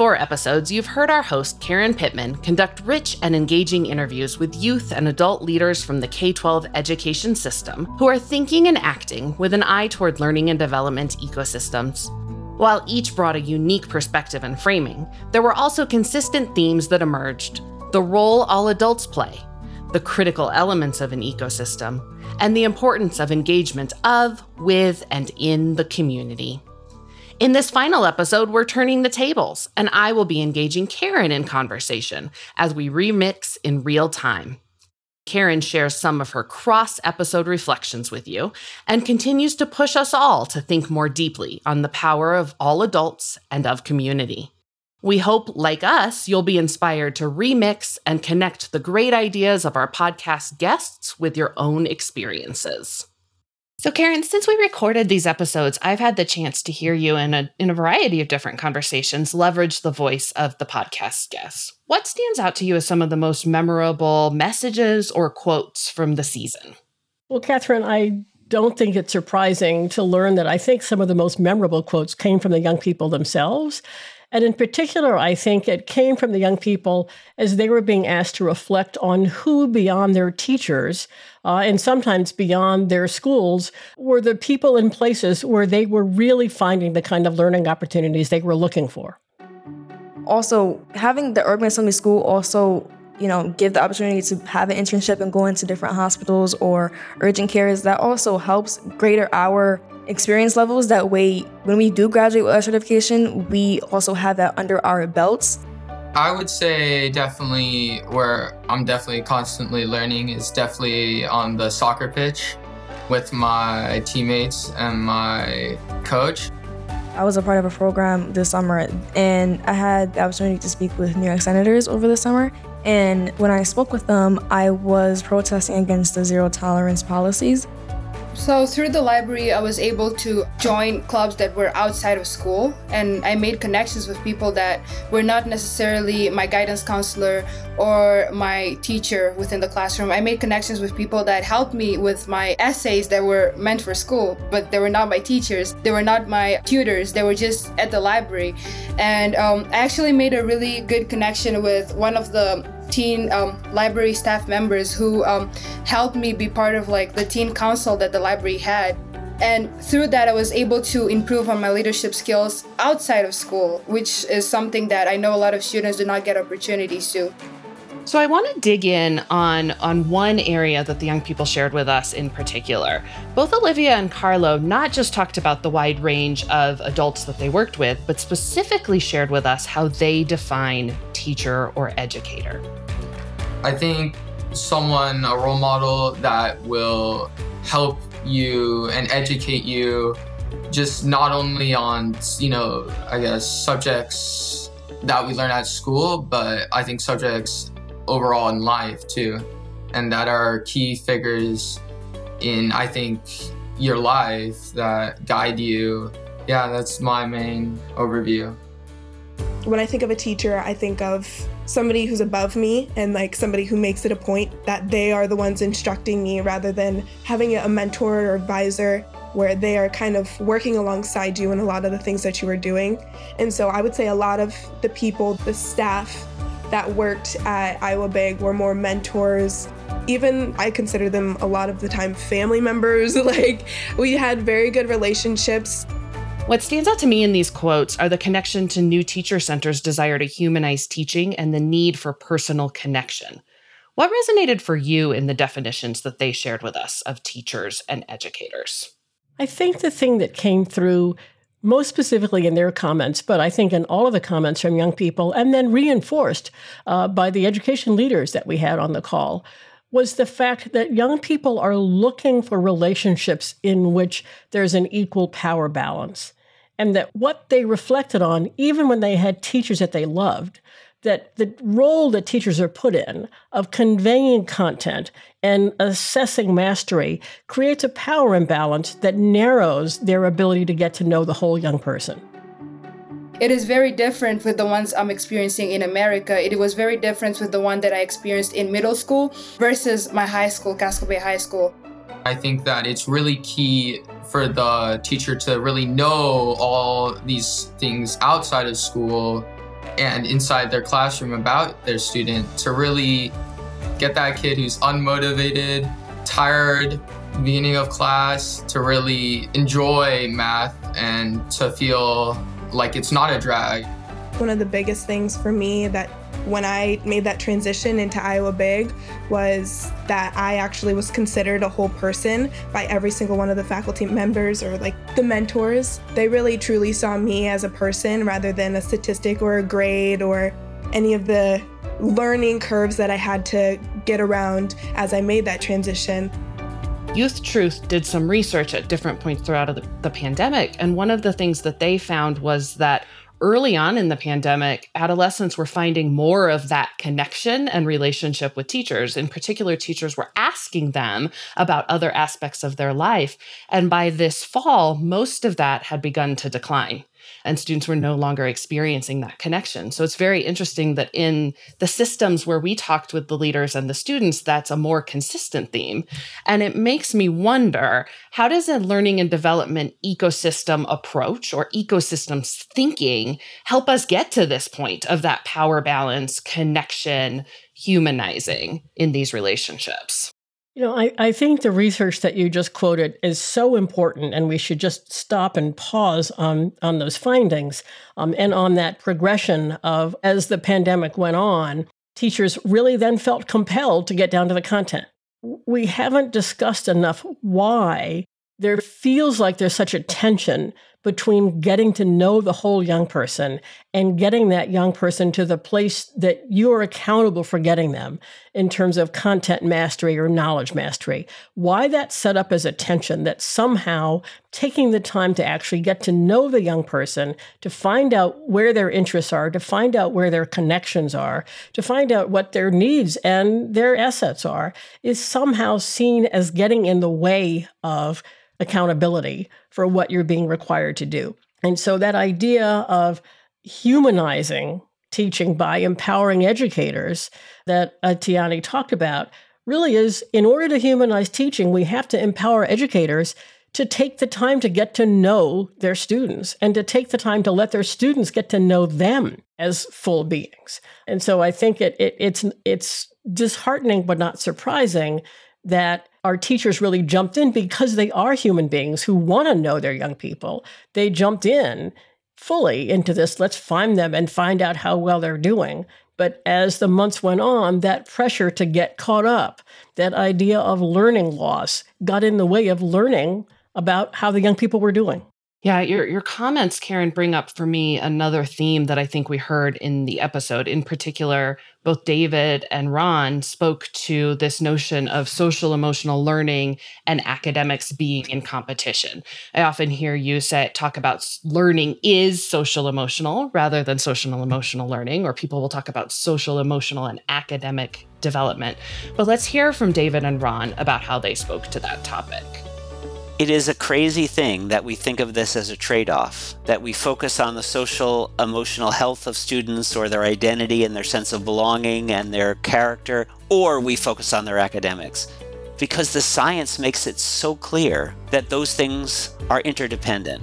four episodes, you've heard our host, Karen Pittman, conduct rich and engaging interviews with youth and adult leaders from the K 12 education system who are thinking and acting with an eye toward learning and development ecosystems. While each brought a unique perspective and framing, there were also consistent themes that emerged the role all adults play, the critical elements of an ecosystem, and the importance of engagement of, with, and in the community. In this final episode, we're turning the tables, and I will be engaging Karen in conversation as we remix in real time. Karen shares some of her cross episode reflections with you and continues to push us all to think more deeply on the power of all adults and of community. We hope, like us, you'll be inspired to remix and connect the great ideas of our podcast guests with your own experiences. So, Karen, since we recorded these episodes, I've had the chance to hear you in a, in a variety of different conversations leverage the voice of the podcast guests. What stands out to you as some of the most memorable messages or quotes from the season? Well, Katherine, I don't think it's surprising to learn that I think some of the most memorable quotes came from the young people themselves. And in particular, I think it came from the young people as they were being asked to reflect on who beyond their teachers uh, and sometimes beyond their schools were the people in places where they were really finding the kind of learning opportunities they were looking for. Also, having the urban assembly school also you know, give the opportunity to have an internship and go into different hospitals or urgent cares, that also helps greater our experience levels. That way, when we do graduate with our certification, we also have that under our belts. I would say definitely where I'm definitely constantly learning is definitely on the soccer pitch with my teammates and my coach. I was a part of a program this summer and I had the opportunity to speak with New York senators over the summer. And when I spoke with them, I was protesting against the zero tolerance policies. So through the library, I was able to join clubs that were outside of school, and I made connections with people that were not necessarily my guidance counselor or my teacher within the classroom. I made connections with people that helped me with my essays that were meant for school, but they were not my teachers. They were not my tutors. They were just at the library, and um, I actually made a really good connection with one of the teen um, library staff members who um, helped me be part of like the teen council that the library had and through that i was able to improve on my leadership skills outside of school which is something that i know a lot of students do not get opportunities to so I want to dig in on on one area that the young people shared with us in particular. Both Olivia and Carlo not just talked about the wide range of adults that they worked with, but specifically shared with us how they define teacher or educator. I think someone, a role model that will help you and educate you just not only on, you know, I guess subjects that we learn at school, but I think subjects overall in life too. And that are key figures in, I think, your life that guide you. Yeah, that's my main overview. When I think of a teacher, I think of somebody who's above me and like somebody who makes it a point that they are the ones instructing me rather than having a mentor or advisor where they are kind of working alongside you in a lot of the things that you are doing. And so I would say a lot of the people, the staff that worked at Iowa Big were more mentors. Even I consider them a lot of the time family members. like we had very good relationships. What stands out to me in these quotes are the connection to New Teacher Center's desire to humanize teaching and the need for personal connection. What resonated for you in the definitions that they shared with us of teachers and educators? I think the thing that came through most specifically in their comments, but I think in all of the comments from young people, and then reinforced uh, by the education leaders that we had on the call, was the fact that young people are looking for relationships in which there's an equal power balance and that what they reflected on, even when they had teachers that they loved, that the role that teachers are put in of conveying content and assessing mastery creates a power imbalance that narrows their ability to get to know the whole young person. It is very different with the ones I'm experiencing in America. It was very different with the one that I experienced in middle school versus my high school, Casco Bay High School. I think that it's really key for the teacher to really know all these things outside of school and inside their classroom about their student to really get that kid who's unmotivated, tired, beginning of class to really enjoy math and to feel like it's not a drag. One of the biggest things for me that when I made that transition into Iowa Big was that I actually was considered a whole person by every single one of the faculty members or like the mentors. They really truly saw me as a person rather than a statistic or a grade or any of the learning curves that I had to get around as I made that transition. YouthTruth did some research at different points throughout the, the, pandemic. And one of the things that they found was that early on in the pandemic, adolescents were finding more of that connection and relationship with teachers. In particular, teachers were asking them about other aspects of their life. And by this fall, most of that had begun to decline and students were no longer experiencing that connection. So it's very interesting that in the systems where we talked with the leaders and the students, that's a more consistent theme. And it makes me wonder how does a learning and development ecosystem approach or ecosystems thinking help us get to this point of that power balance, connection, humanizing in these relationships? You know, I, I think the research that you just quoted is so important, and we should just stop and pause on, on those findings um, and on that progression of as the pandemic went on, teachers really then felt compelled to get down to the content. We haven't discussed enough why there feels like there's such a tension between getting to know the whole young person and getting that young person to the place that you are accountable for getting them in terms of content mastery or knowledge mastery. Why that set up as a tension that somehow taking the time to actually get to know the young person, to find out where their interests are, to find out where their connections are, to find out what their needs and their assets are, is somehow seen as getting in the way of accountability for what you're being required to do. And so that idea of humanizing teaching by empowering educators that uh, Tiani talked about really is in order to humanize teaching, we have to empower educators to take the time to get to know their students and to take the time to let their students get to know them as full beings. And so I think it, it it's it's disheartening but not surprising that our teachers really jumped in because they are human beings who want to know their young people. They jumped in fully into this. Let's find them and find out how well they're doing. But as the months went on, that pressure to get caught up, that idea of learning loss, got in the way of learning about how the young people were doing. Yeah, your your comments, Karen, bring up for me another theme that I think we heard in the episode. In particular, both David and Ron spoke to this notion of social emotional learning and academics being in competition. I often hear you say talk about learning is social emotional rather than social emotional learning, or people will talk about social emotional and academic development. But let's hear from David and Ron about how they spoke to that topic. It is a crazy thing that we think of this as a trade off, that we focus on the social, emotional health of students or their identity and their sense of belonging and their character, or we focus on their academics. Because the science makes it so clear that those things are interdependent.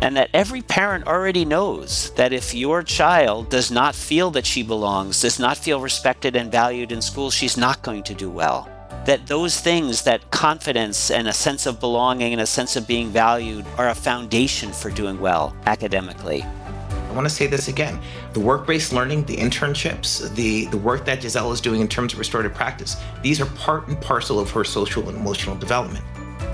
And that every parent already knows that if your child does not feel that she belongs, does not feel respected and valued in school, she's not going to do well that those things, that confidence and a sense of belonging and a sense of being valued, are a foundation for doing well academically. I want to say this again. The work-based learning, the internships, the, the work that Giselle is doing in terms of restorative practice, these are part and parcel of her social and emotional development.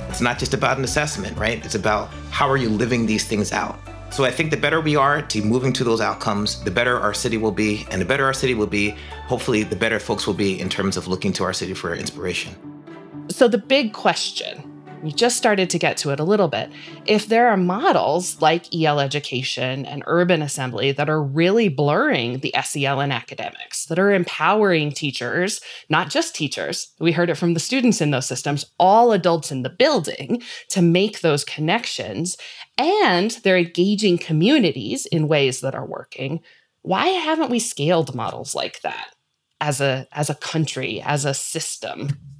It's not just about an assessment, right? It's about how are you living these things out. So I think the better we are to moving to those outcomes, the better our city will be. And the better our city will be, hopefully, the better folks will be in terms of looking to our city for inspiration. So the big question we just started to get to it a little bit. If there are models like EL education and urban assembly that are really blurring the SEL and academics, that are empowering teachers, not just teachers, we heard it from the students in those systems, all adults in the building to make those connections, and they're engaging communities in ways that are working. Why haven't we scaled models like that as a as a country, as a system?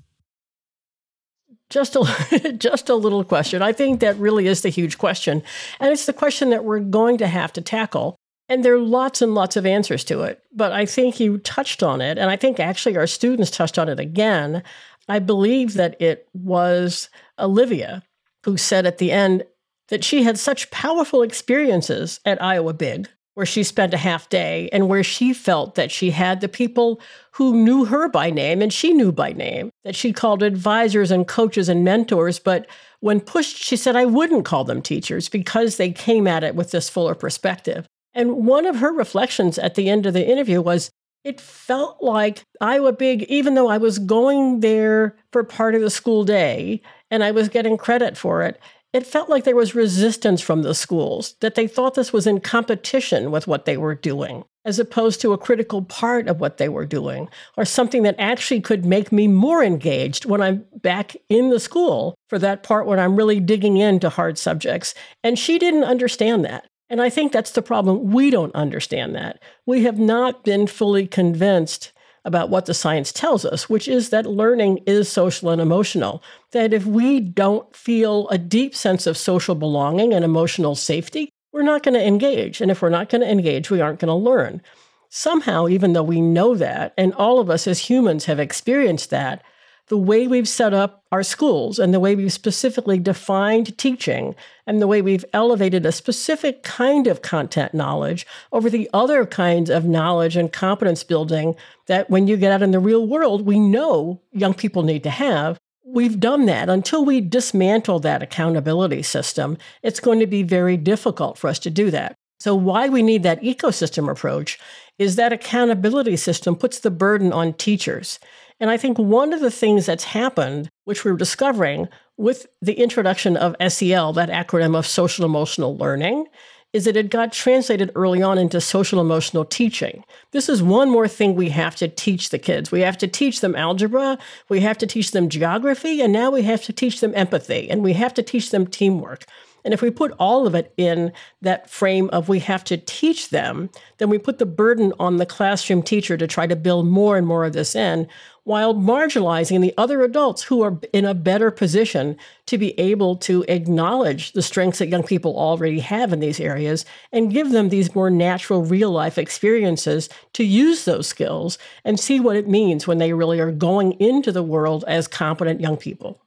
Just a just a little question. I think that really is the huge question, and it's the question that we're going to have to tackle And there are lots and lots of answers to it. But I think you touched on it. And I think actually our students touched on it again. I believe that it was Olivia who said at the end that she had such powerful experiences at Iowa Big, where she spent a half day and where she felt that she had the people who knew her by name and she knew by name, that she called advisors and coaches and mentors. But when pushed, she said, I wouldn't call them teachers because they came at it with this fuller perspective. And one of her reflections at the end of the interview was it felt like Iowa Big, even though I was going there for part of the school day and I was getting credit for it, it felt like there was resistance from the schools, that they thought this was in competition with what they were doing, as opposed to a critical part of what they were doing, or something that actually could make me more engaged when I'm back in the school for that part when I'm really digging into hard subjects. And she didn't understand that. And I think that's the problem. We don't understand that. We have not been fully convinced about what the science tells us, which is that learning is social and emotional. That if we don't feel a deep sense of social belonging and emotional safety, we're not going to engage. And if we're not going to engage, we aren't going to learn. Somehow, even though we know that, and all of us as humans have experienced that, the way we've set up our schools and the way we've specifically defined teaching and the way we've elevated a specific kind of content knowledge over the other kinds of knowledge and competence building that when you get out in the real world, we know young people need to have. We've done that. Until we dismantle that accountability system, it's going to be very difficult for us to do that. So, why we need that ecosystem approach is that accountability system puts the burden on teachers. And I think one of the things that's happened, which we're discovering with the introduction of SEL, that acronym of social emotional learning, is that it got translated early on into social emotional teaching. This is one more thing we have to teach the kids. We have to teach them algebra, we have to teach them geography, and now we have to teach them empathy, and we have to teach them teamwork. And if we put all of it in that frame of we have to teach them, then we put the burden on the classroom teacher to try to build more and more of this in, while marginalizing the other adults who are in a better position to be able to acknowledge the strengths that young people already have in these areas and give them these more natural real life experiences to use those skills and see what it means when they really are going into the world as competent young people.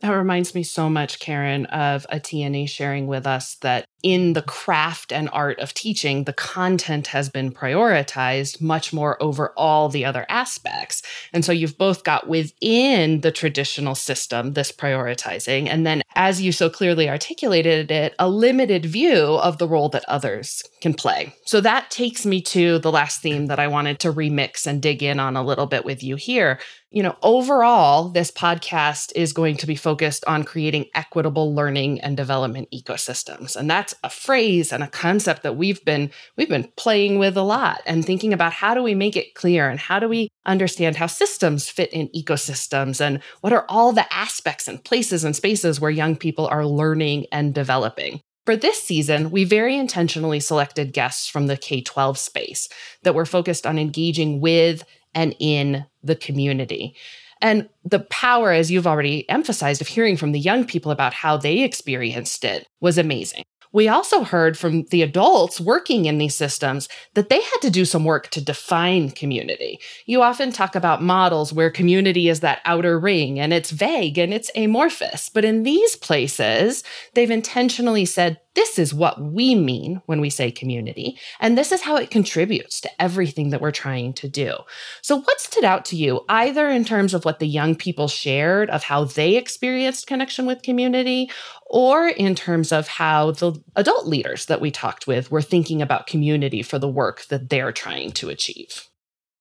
That reminds me so much, Karen, of a TNA sharing with us that in the craft and art of teaching, the content has been prioritized much more over all the other aspects. And so you've both got within the traditional system this prioritizing, and then, as you so clearly articulated it, a limited view of the role that others can play. So that takes me to the last theme that I wanted to remix and dig in on a little bit with you here, you know, overall, this podcast is going to be focused on creating equitable learning and development ecosystems. And that's a phrase and a concept that we've been we've been playing with a lot and thinking about how do we make it clear and how do we understand how systems fit in ecosystems and what are all the aspects and places and spaces where young people are learning and developing. For this season, we very intentionally selected guests from the K 12 space that were focused on engaging with and in the community. And the power, as you've already emphasized, of hearing from the young people about how they experienced it was amazing. We also heard from the adults working in these systems that they had to do some work to define community. You often talk about models where community is that outer ring and it's vague and it's amorphous. But in these places, they've intentionally said, this is what we mean when we say community, and this is how it contributes to everything that we're trying to do. So, what stood out to you, either in terms of what the young people shared of how they experienced connection with community, or in terms of how the adult leaders that we talked with were thinking about community for the work that they're trying to achieve?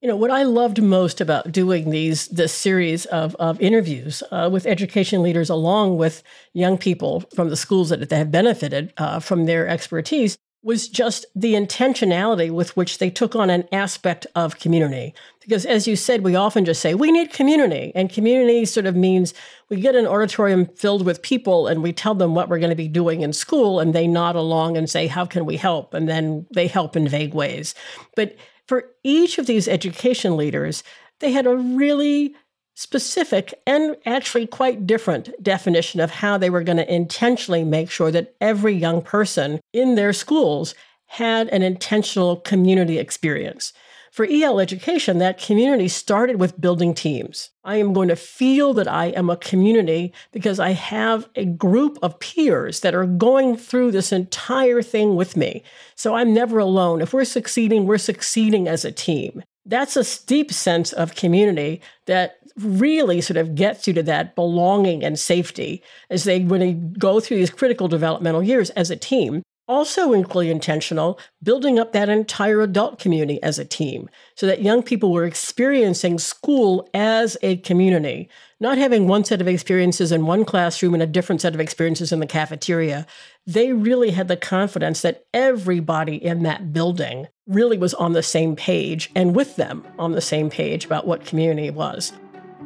You know what I loved most about doing these this series of of interviews uh, with education leaders, along with young people from the schools that, that have benefited uh, from their expertise, was just the intentionality with which they took on an aspect of community. Because as you said, we often just say, we need community. And community sort of means we get an auditorium filled with people and we tell them what we're going to be doing in school, and they nod along and say, how can we help? And then they help in vague ways. But for each of these education leaders, they had a really specific and actually quite different definition of how they were going to intentionally make sure that every young person in their schools had an intentional community experience. For EL education, that community started with building teams. I am going to feel that I am a community because I have a group of peers that are going through this entire thing with me. So I'm never alone. If we're succeeding, we're succeeding as a team. That's a deep sense of community that really sort of gets you to that belonging and safety as they when they go through these critical developmental years as a team also equally intentional, building up that entire adult community as a team so that young people were experiencing school as a community, not having one set of experiences in one classroom and a different set of experiences in the cafeteria. They really had the confidence that everybody in that building really was on the same page and with them on the same page about what community was.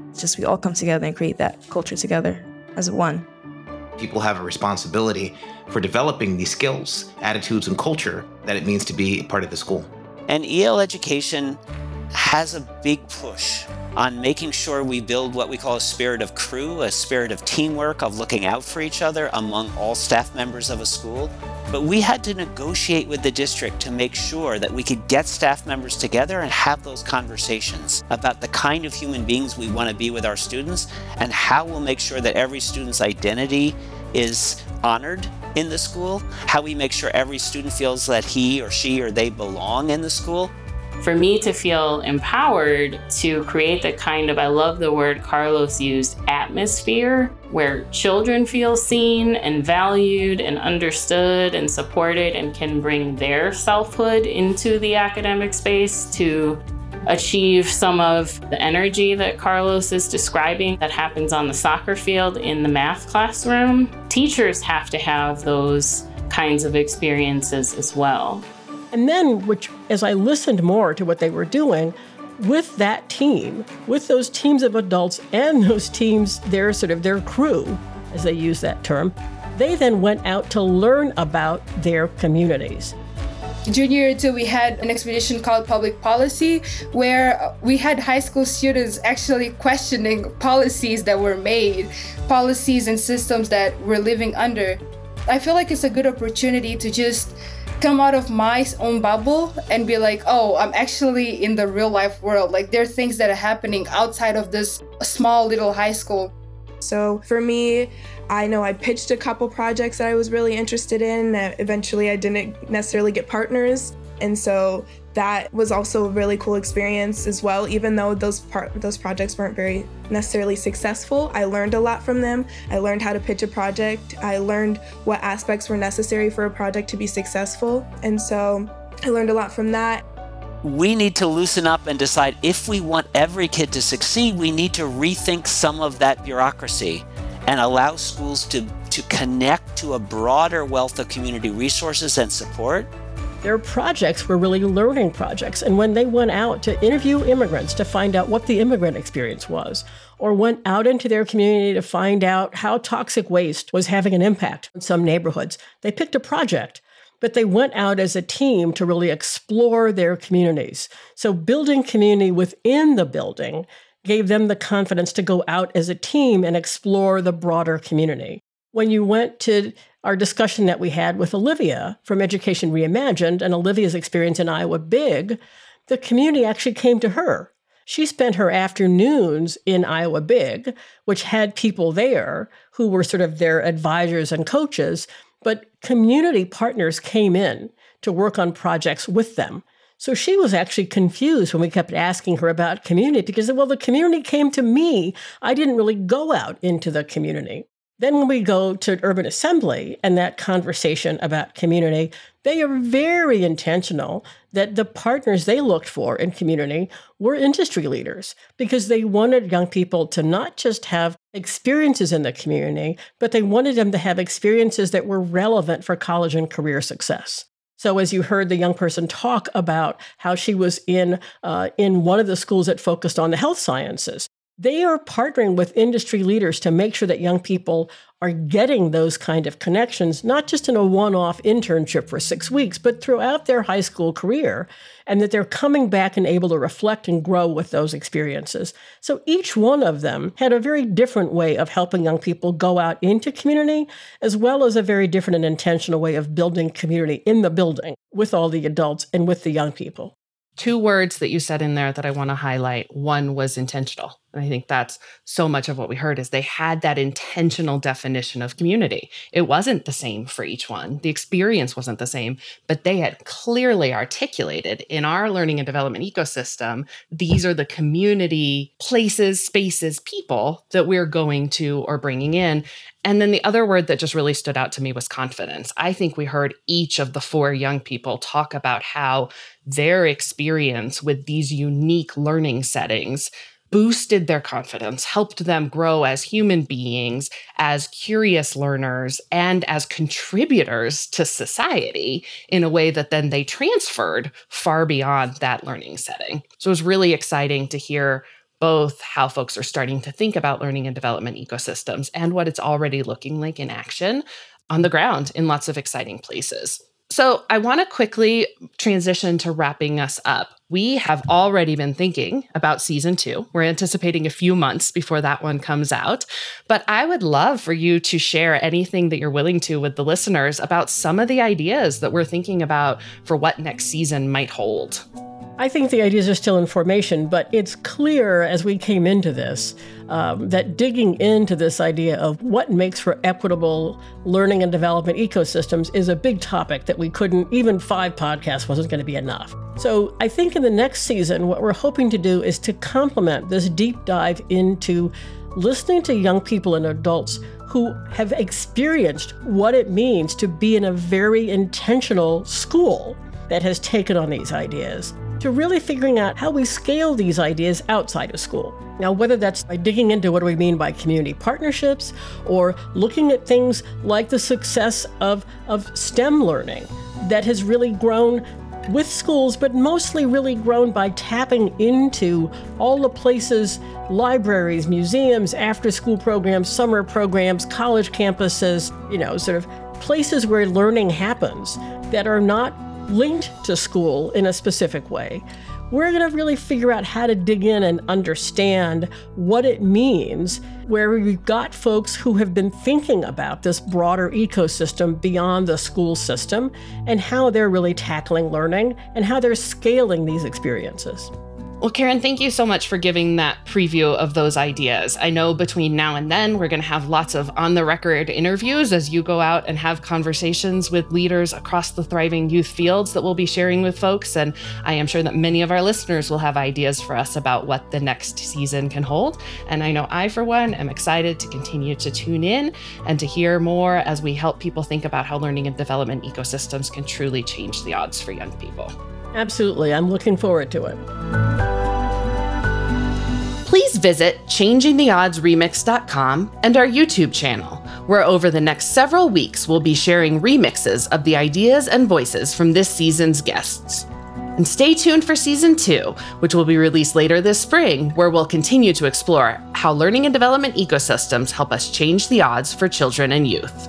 It's just we all come together and create that culture together as one. People have a responsibility for developing these skills, attitudes, and culture that it means to be part of the school. And EL education has a big push on making sure we build what we call a spirit of crew, a spirit of teamwork, of looking out for each other among all staff members of a school. But we had to negotiate with the district to make sure that we could get staff members together and have those conversations about the kind of human beings we want to be with our students and how we'll make sure that every student's identity is honored in the school, how we make sure every student feels that he or she or they belong in the school. For me to feel empowered to create the kind of, I love the word Carlos used, atmosphere where children feel seen and valued and understood and supported and can bring their selfhood into the academic space to achieve some of the energy that Carlos is describing that happens on the soccer field in the math classroom. Teachers have to have those kinds of experiences as well. And then, which, as I listened more to what they were doing, with that team, with those teams of adults and those teams, their sort of their crew, as they use that term, they then went out to learn about their communities. Junior year two we had an expedition called public policy where we had high school students actually questioning policies that were made policies and systems that we're living under. I feel like it's a good opportunity to just come out of my own bubble and be like oh i'm actually in the real life world like there are things that are happening outside of this small little high school so for me I know I pitched a couple projects that I was really interested in. Eventually, I didn't necessarily get partners. And so that was also a really cool experience as well. Even though those part those projects weren't very necessarily successful, I learned a lot from them. I learned how to pitch a project. I learned what aspects were necessary for a project to be successful. And so I learned a lot from that. We need to loosen up and decide if we want every kid to succeed, we need to rethink some of that bureaucracy and allow schools to, to connect to a broader wealth of community resources and support. Their projects were really learning projects. And when they went out to interview immigrants to find out what the immigrant experience was, or went out into their community to find out how toxic waste was having an impact in some neighborhoods, they picked a project but they went out as a team to really explore their communities. So, building community within the building gave them the confidence to go out as a team and explore the broader community. When you went to our discussion that we had with Olivia from Education Reimagined and Olivia's experience in Iowa Big, the community actually came to her. She spent her afternoons in Iowa Big, which had people there who were sort of their advisors and coaches, but community partners came in to work on projects with them. So she was actually confused when we kept asking her about community because, well, the community came to me. I didn't really go out into the community. Then, when we go to urban assembly and that conversation about community, they are very intentional that the partners they looked for in community were industry leaders because they wanted young people to not just have experiences in the community, but they wanted them to have experiences that were relevant for college and career success. So, as you heard the young person talk about how she was in uh, in one of the schools that focused on the health sciences, they are partnering with industry leaders to make sure that young people are getting those kind of connections, not just in a one off internship for six weeks, but throughout their high school career, and that they're coming back and able to reflect and grow with those experiences. So each one of them had a very different way of helping young people go out into community, as well as a very different and intentional way of building community in the building with all the adults and with the young people two words that you said in there that I want to highlight. One was intentional. And I think that's so much of what we heard is they had that intentional definition of community. It wasn't the same for each one. The experience wasn't the same, but they had clearly articulated in our learning and development ecosystem, these are the community places, spaces, people that we're going to or bringing in. And then the other word that just really stood out to me was confidence. I think we heard each of the four young people talk about how their experience with these unique learning settings boosted their confidence, helped them grow as human beings, as curious learners, and as contributors to society in a way that then they transferred far beyond that learning setting. So it was really exciting to hear both how folks are starting to think about learning and development ecosystems and what it's already looking like in action on the ground in lots of exciting places. So, I want to quickly transition to wrapping us up. We have already been thinking about season two. We're anticipating a few months before that one comes out. But I would love for you to share anything that you're willing to with the listeners about some of the ideas that we're thinking about for what next season might hold. I think the ideas are still in formation, but it's clear as we came into this um, that digging into this idea of what makes for equitable learning and development ecosystems is a big topic that we couldn't, even five podcasts wasn't going to be enough. So I think in the next season, what we're hoping to do is to complement this deep dive into listening to young people and adults who have experienced what it means to be in a very intentional school that has taken on these ideas to really figuring out how we scale these ideas outside of school. Now, whether that's by digging into what do we mean by community partnerships or looking at things like the success of, of STEM learning that has really grown with schools, but mostly really grown by tapping into all the places libraries, museums, after school programs, summer programs, college campuses, you know, sort of places where learning happens that are not linked to school in a specific way. We're going to really figure out how to dig in and understand what it means, where we've got folks who have been thinking about this broader ecosystem beyond the school system and how they're really tackling learning and how they're scaling these experiences. Well, Karen, thank you so much for giving that preview of those ideas. I know between now and then, we're going to have lots of on the record interviews as you go out and have conversations with leaders across the thriving youth fields that we'll be sharing with folks. And I am sure that many of our listeners will have ideas for us about what the next season can hold. And I know I, for one, am excited to continue to tune in and to hear more as we help people think about how learning and development ecosystems can truly change the odds for young people. Absolutely. I'm looking forward to it please visit changingtheoddsremix.com and our YouTube channel, where over the next several weeks we'll be sharing remixes of the ideas and voices from this season's guests. And stay tuned for season two, which will be released later this spring, where we'll continue to explore how learning and development ecosystems help us change the odds for children and youth.